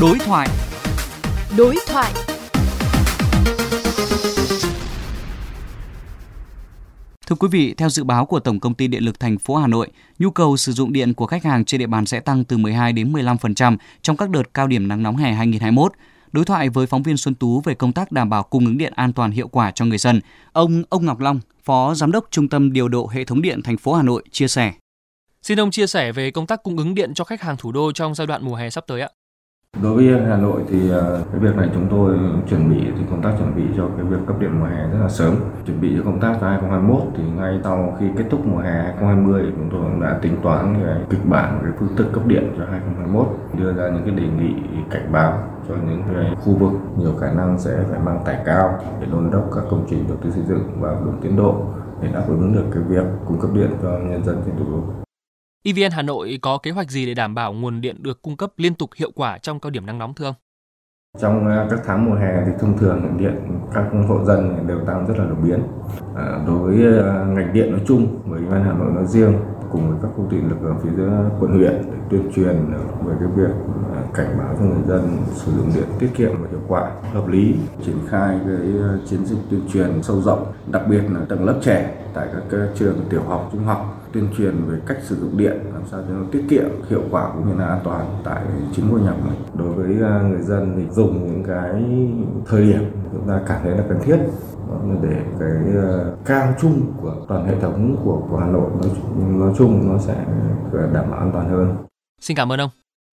Đối thoại. Đối thoại. Thưa quý vị, theo dự báo của Tổng công ty Điện lực thành phố Hà Nội, nhu cầu sử dụng điện của khách hàng trên địa bàn sẽ tăng từ 12 đến 15% trong các đợt cao điểm nắng nóng hè 2021. Đối thoại với phóng viên Xuân Tú về công tác đảm bảo cung ứng điện an toàn hiệu quả cho người dân, ông ông Ngọc Long, Phó Giám đốc Trung tâm Điều độ Hệ thống Điện thành phố Hà Nội chia sẻ. Xin ông chia sẻ về công tác cung ứng điện cho khách hàng thủ đô trong giai đoạn mùa hè sắp tới ạ. Đối với Hà Nội thì à, cái việc này chúng tôi chuẩn bị thì công tác chuẩn bị cho cái việc cấp điện mùa hè rất là sớm. Chuẩn bị cho công tác cho 2021 thì ngay sau khi kết thúc mùa hè 2020 thì chúng tôi cũng đã tính toán cái kịch bản cái phương thức cấp điện cho 2021, đưa ra những cái đề nghị cảnh báo cho những cái khu vực nhiều khả năng sẽ phải mang tải cao để đôn đốc các công trình đầu tư xây dựng vào đúng tiến độ để đáp ứng được cái việc cung cấp điện cho nhân dân trên thủ đô. EVN Hà Nội có kế hoạch gì để đảm bảo nguồn điện được cung cấp liên tục hiệu quả trong cao điểm nắng nóng thưa ông? Trong à, các tháng mùa hè thì thông thường điện các hộ dân đều tăng rất là đột biến. À, đối với à, ngành điện nói chung, với EVN Hà Nội nói riêng, cùng với các công ty lực ở phía dưới quận huyện để tuyên truyền về cái việc cảnh báo cho người dân sử dụng điện tiết kiệm và hiệu quả, hợp lý, triển khai cái ờ, chiến dịch tuyên truyền sâu rộng, đặc biệt là tầng lớp trẻ tại các trường tiểu học, trung học tuyên truyền về cách sử dụng điện làm sao cho nó tiết kiệm hiệu quả cũng như là an toàn tại chính ngôi nhà của mình đối với ờ, người dân thì dùng những cái thời điểm chúng ta cảm thấy là cần thiết để cái ờ, cao chung của toàn hệ thống của, của Hà Nội nói, nói chung nó sẽ đảm bảo an toàn hơn. Xin cảm ơn ông.